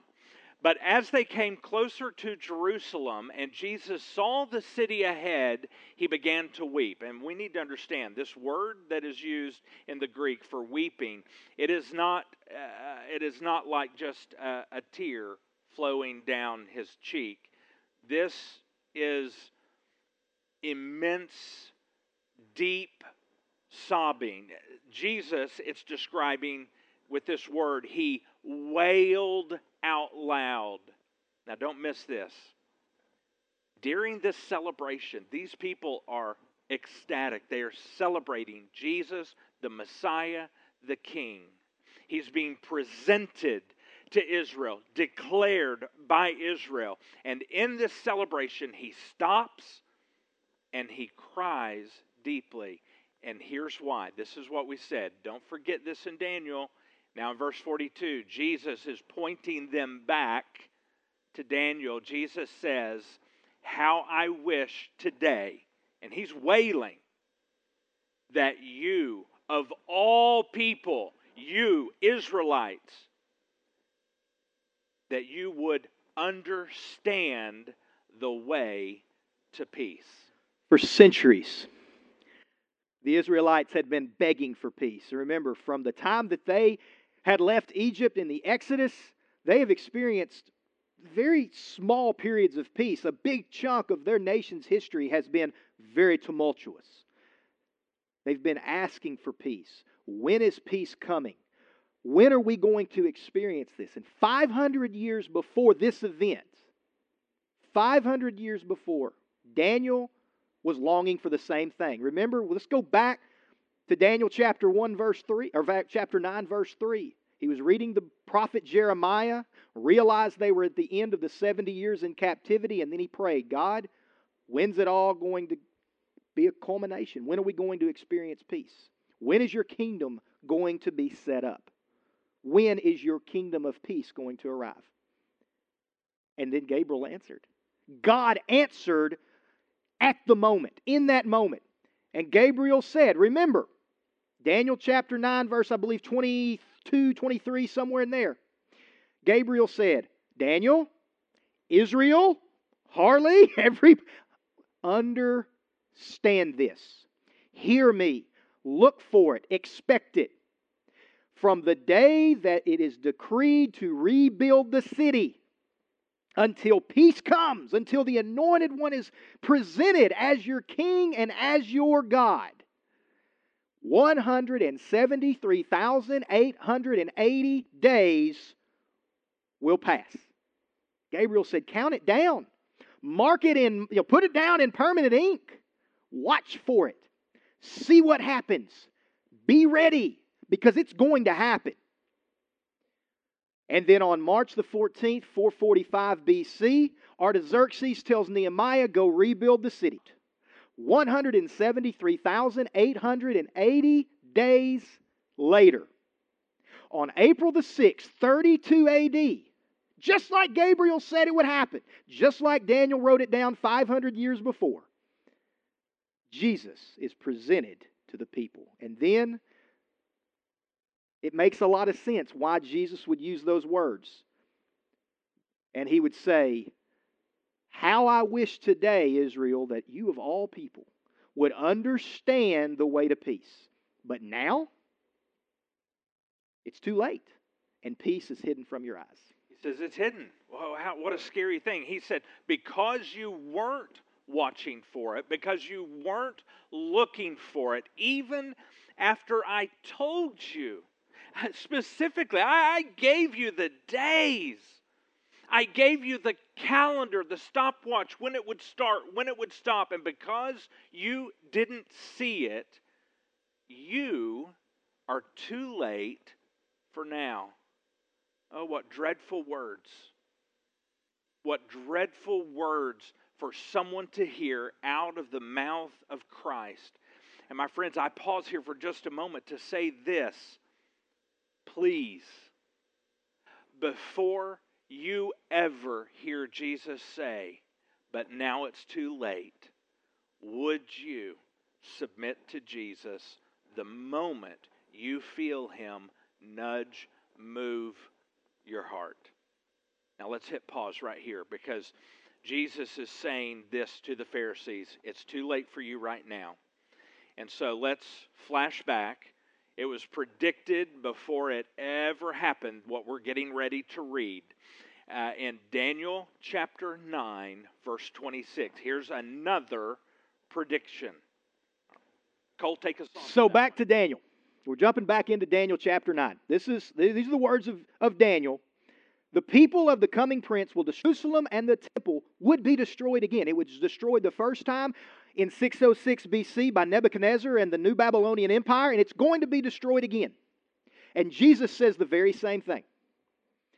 But as they came closer to Jerusalem and Jesus saw the city ahead, he began to weep. And we need to understand this word that is used in the Greek for weeping, it is not, uh, it is not like just a, a tear flowing down his cheek. This is immense, deep sobbing. Jesus, it's describing with this word, he wailed out loud. Now, don't miss this. During this celebration, these people are ecstatic. They are celebrating Jesus, the Messiah, the King. He's being presented to Israel, declared by Israel. And in this celebration, he stops and he cries deeply. And here's why. This is what we said. Don't forget this in Daniel. Now, in verse 42, Jesus is pointing them back to Daniel. Jesus says, How I wish today, and he's wailing, that you, of all people, you Israelites, that you would understand the way to peace. For centuries, The Israelites had been begging for peace. Remember, from the time that they had left Egypt in the Exodus, they have experienced very small periods of peace. A big chunk of their nation's history has been very tumultuous. They've been asking for peace. When is peace coming? When are we going to experience this? And 500 years before this event, 500 years before, Daniel was longing for the same thing. Remember, let's go back to Daniel chapter 1, verse 3, or chapter 9, verse 3. He was reading the prophet Jeremiah, realized they were at the end of the 70 years in captivity, and then he prayed, God, when's it all going to be a culmination? When are we going to experience peace? When is your kingdom going to be set up? When is your kingdom of peace going to arrive? And then Gabriel answered. God answered at the moment, in that moment. And Gabriel said, Remember, Daniel chapter 9, verse, I believe, 22, 23, somewhere in there. Gabriel said, Daniel, Israel, Harley, <laughs> every understand this. Hear me. Look for it. Expect it. From the day that it is decreed to rebuild the city until peace comes, until the anointed one is presented as your king and as your God. 173,880 days will pass. Gabriel said, Count it down. Mark it in, you know, put it down in permanent ink. Watch for it. See what happens. Be ready because it's going to happen. And then on March the 14th, 445 BC, Artaxerxes tells Nehemiah, Go rebuild the city. 173,880 days later, on April the 6th, 32 AD, just like Gabriel said it would happen, just like Daniel wrote it down 500 years before, Jesus is presented to the people. And then it makes a lot of sense why Jesus would use those words. And he would say, How I wish today, Israel, that you of all people would understand the way to peace. But now, it's too late, and peace is hidden from your eyes. He says it's hidden. How, what a scary thing. He said, Because you weren't watching for it, because you weren't looking for it, even after I told you <laughs> Specifically, I, gave you the days. I gave you the calendar, the stopwatch, when it would start, when it would stop. And because you didn't see it, you are too late for now. Oh, what dreadful words. What dreadful words for someone to hear out of the mouth of Christ. And my friends, I pause here for just a moment to say this please, before you ever hear Jesus say, but now it's too late, would you submit to Jesus the moment you feel Him nudge, move your heart? Now let's hit pause right here because Jesus is saying this to the Pharisees. It's too late for you right now. And so let's flash back it was predicted before it ever happened, what we're getting ready to read. Uh, in Daniel chapter 9, verse 26. Here's another prediction. Cole, take us on. So back to Daniel. We're jumping back into Daniel chapter 9. This is, these are the words of, of Daniel. The people of the coming prince will destroy Jerusalem and the temple would be destroyed again. It was destroyed the first time in 606 BC by Nebuchadnezzar and the New Babylonian Empire, and it's going to be destroyed again. And Jesus says the very same thing.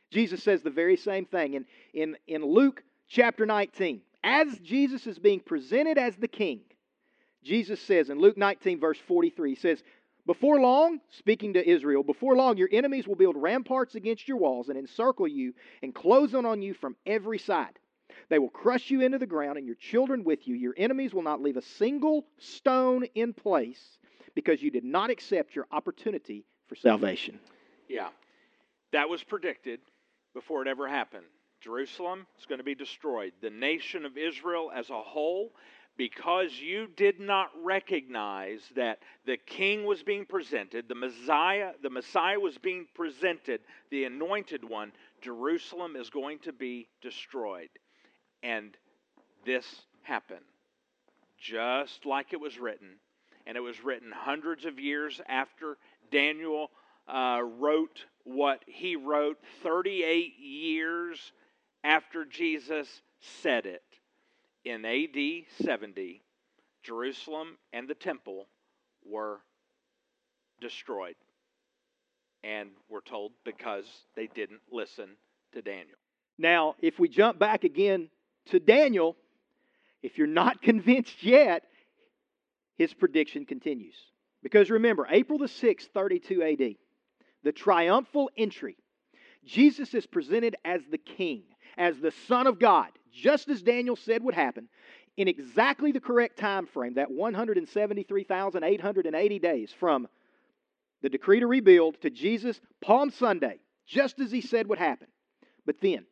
Jesus says the very same thing in, in, in Luke chapter 19. As Jesus is being presented as the king, Jesus says in Luke 19, verse 43, he says, Before long, speaking to Israel, before long your enemies will build ramparts against your walls and encircle you and close in on you from every side. They will crush you into the ground and your children with you. Your enemies will not leave a single stone in place because you did not accept your opportunity for salvation. Yeah, that was predicted before it ever happened. Jerusalem is going to be destroyed. The nation of Israel as a whole, because you did not recognize that the king was being presented, the Messiah, the Messiah was being presented, the anointed one, Jerusalem is going to be destroyed. And this happened just like it was written. And it was written hundreds of years after Daniel uh, wrote what he wrote, 38 years after Jesus said it. In AD 70, Jerusalem and the temple were destroyed. And we're told because they didn't listen to Daniel. Now, if we jump back again to Daniel, if you're not <laughs> convinced yet, his prediction continues. Because remember, April the 6th, 32 AD, the triumphal entry, Jesus is presented as the king, as the Son of God, just as Daniel said would happen, in exactly the correct time frame, that 173,880 days from the decree to rebuild to Jesus' Palm Sunday, just as he said would happen. But then,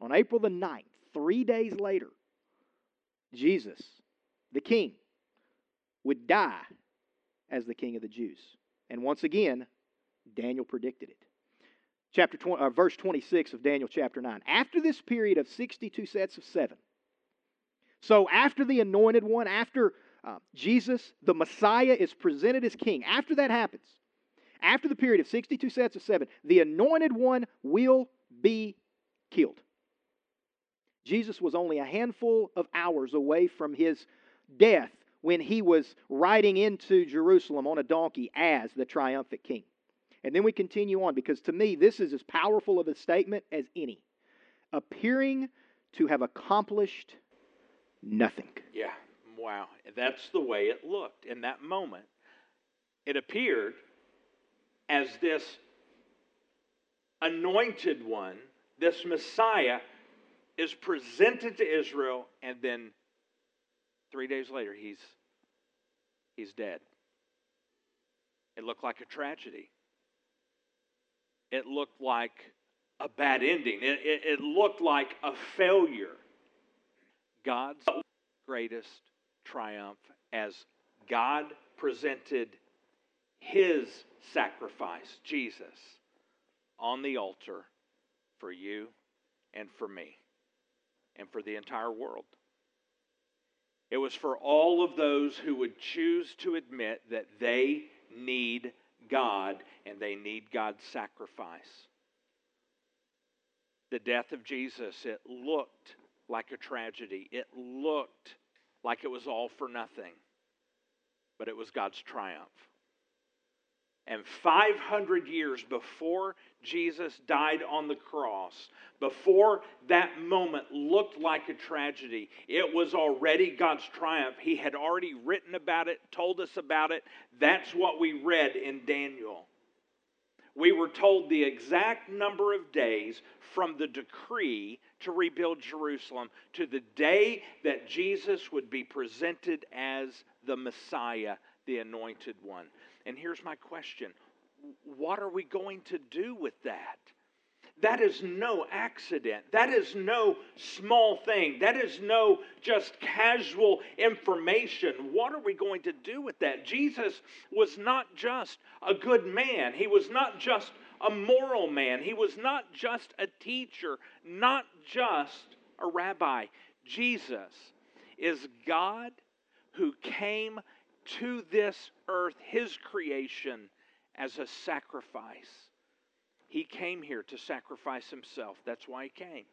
on April the 9th, three days later, Jesus, the king, would die as the king of the Jews. And once again, Daniel predicted it. Chapter 20, uh, verse 26 of Daniel chapter 9. After this period of 62 sets of seven, so after the anointed one, after uh, Jesus, the Messiah, is presented as king, after that happens, after the period of 62 sets of seven, the anointed one will be killed. Jesus was only a handful of hours away from his death when he was riding into Jerusalem on a donkey as the triumphant king. And then we continue on because to me, this is as powerful of a statement as any. Appearing to have accomplished nothing. Yeah, wow. That's the way it looked in that moment. It appeared as this anointed one, this Messiah, is presented to Israel, and then three days later, he's, he's dead. It looked like a tragedy. It looked like a bad ending. It, it, it looked like a failure. God's greatest triumph as God presented his sacrifice, Jesus, on the altar for you and for me and for the entire world. It was for all of those who would choose to admit that they need God and they need God's sacrifice. The death of Jesus, it looked like a tragedy. It looked like it was all for nothing, but it was God's triumph. And 500 years before Jesus died on the cross, before that moment looked like a tragedy, it was already God's triumph. He had already written about it, told us about it. That's what we read in Daniel. We were told the exact number of days from the decree to rebuild Jerusalem to the day that Jesus would be presented as the Messiah, the anointed one. And here's my question What are we going to do with that? That is no accident. That is no small thing. That is no just casual information. What are we going to do with that? Jesus was not just a good man, he was not just a moral man, he was not just a teacher, not just a rabbi. Jesus is God who came to this earth, his creation, as a sacrifice. He came here to sacrifice himself. That's why he came.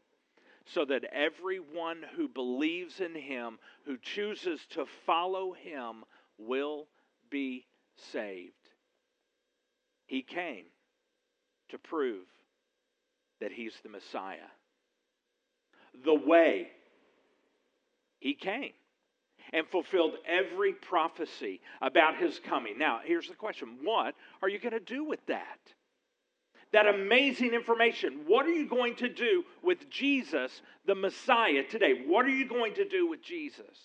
So that everyone who believes in him, who chooses to follow him, will be saved. He came to prove that he's the Messiah. The way he came and fulfilled every prophecy about his coming. Now, here's the question what are you going to do with that? That amazing information. What are you going to do with Jesus, the Messiah, today? What are you going to do with Jesus?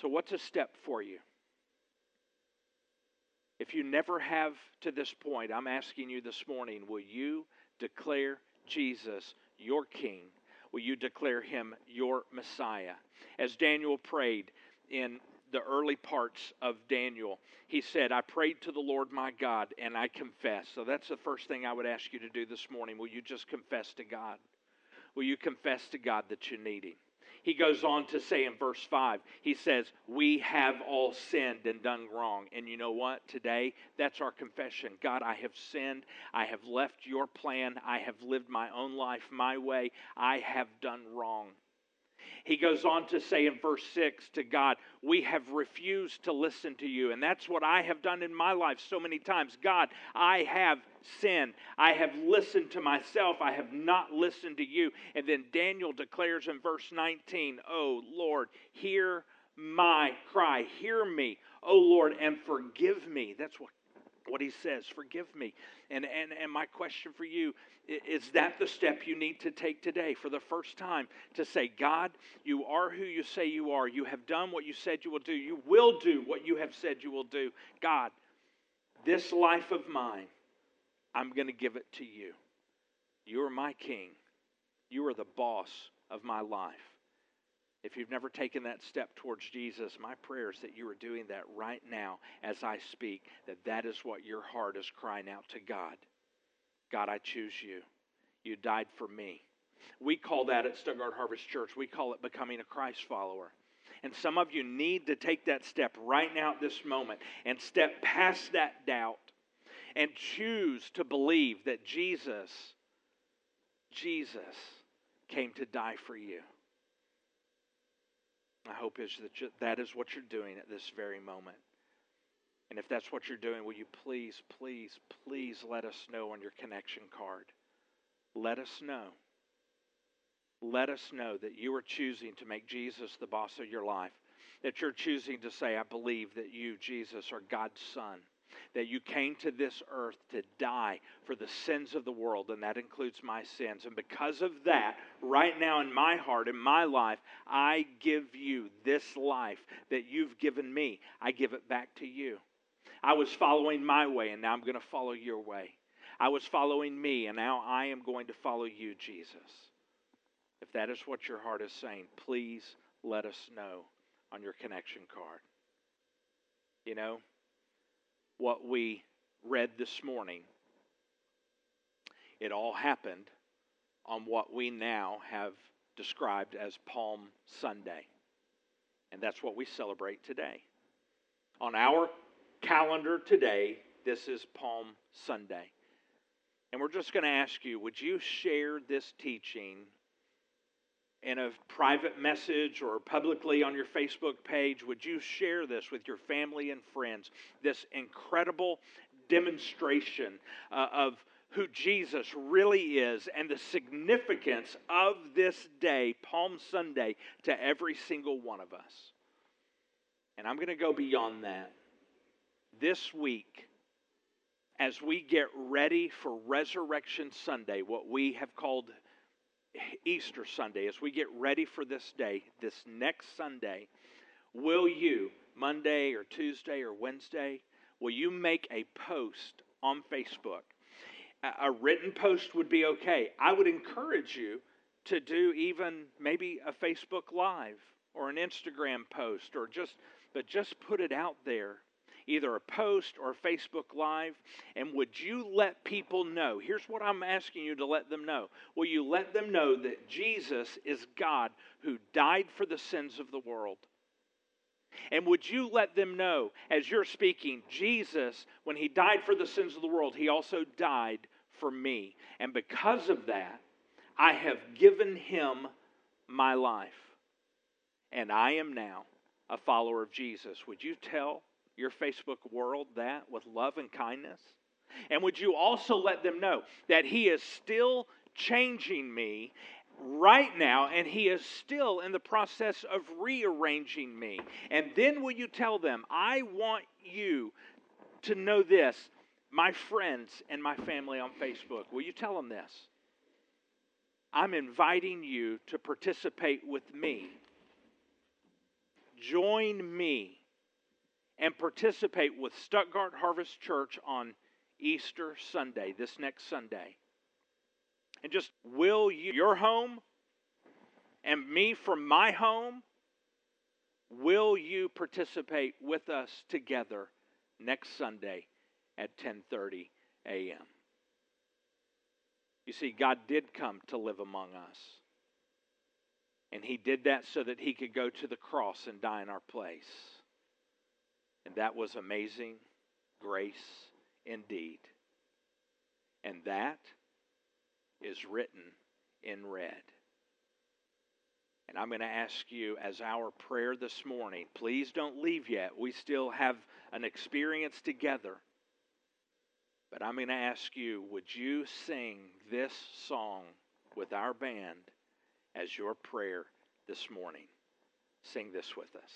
So, what's a step for you? If you never have to this point, I'm asking you this morning will you declare Jesus your King? will you declare him your Messiah? As Daniel prayed in the early parts of Daniel, he said, I prayed to the Lord my God and I confess. So that's the first thing I would ask you to do this morning. Will you just confess to God? Will you confess to God that you need him? he goes on to say in verse 5, he says, We have all sinned and done wrong. And you know what? Today, that's our confession. God, I have sinned. I have left your plan. I have lived my own life my way. I have done wrong. He goes on to say in verse 6 to God, We have refused to listen to you. And that's what I have done in my life so many times. God, I have sinned. I have listened to myself. I have not listened to you. And then Daniel declares in verse 19, Oh Lord, hear my cry. Hear me, oh Lord, and forgive me. That's what what he says forgive me and, and and my question for you is that the step you need to take today for the first time to say, God, you are who you say you are. You have done what you said you will do. You will do what you have said you will do. God, this life of mine, I'm going to give it to you. You are my king. You are the boss of my life. If you've never taken that step towards Jesus, my prayer is that you are doing that right now as I speak, that that is what your heart is crying out to God. God, I choose you. You died for me. We call that at Stuttgart Harvest Church, we call it becoming a Christ follower. And some of you need to take that step right now at this moment and step past that doubt and choose to believe that Jesus, Jesus came to die for you. My hope is that that is what you're doing at this very moment. And if that's what you're doing, will you please, please, please let us know on your connection card? Let us know. Let us know that you are choosing to make Jesus the boss of your life. That you're choosing to say, I believe that you, Jesus, are God's Son. That you came to this earth to die for the sins of the world, and that includes my sins. And because of that, right now in my heart, in my life, I give you this life that you've given me. I give it back to you. I was following my way, and now I'm going to follow your way. I was following me, and now I am going to follow you, Jesus. If that is what your heart is saying, please let us know on your connection card. You know, what we read this morning, it all happened on what we now have described as Palm Sunday. And that's what we celebrate today. On our calendar today, this is Palm Sunday. And we're just going to ask you would you share this teaching in a private message or publicly on your Facebook page? Would you share this with your family and friends? This incredible demonstration uh, of who Jesus really is and the significance of this day, Palm Sunday, to every single one of us. And I'm going to go beyond that this week, as we get ready for Resurrection Sunday, what we have called Easter Sunday, as we get ready for this day, this next Sunday, will you, Monday or Tuesday or Wednesday, will you make a post on Facebook? A written post would be okay. I would encourage you to do even maybe a Facebook Live or an Instagram post or just, but just put it out there either a post or Facebook Live? And would you let people know? Here's what I'm asking you to let them know. Will you let them know that Jesus is God who died for the sins of the world? And would you let them know, as you're speaking, Jesus, when he died for the sins of the world, he also died for me. And because of that, I have given him my life. And I am now a follower of Jesus. Would you tell your Facebook world that with love and kindness? And would you also let them know that He is still changing me right now, and He is still in the process of rearranging me? And then will you tell them, I want you to know this, my friends and my family on Facebook? Will you tell them this? I'm inviting you to participate with me. Join me and participate with Stuttgart Harvest Church on Easter Sunday, this next Sunday. And just will you, your home, and me from my home, will you participate with us together next Sunday at 10:30 a.m.? You see, God did come to live among us. And he did that so that he could go to the cross and die in our place. And that was amazing grace indeed. And that is written in red. And I'm going to ask you, as our prayer this morning, please don't leave yet. We still have an experience together. But I'm going to ask you, would you sing this song with our band as your prayer this morning? Sing this with us.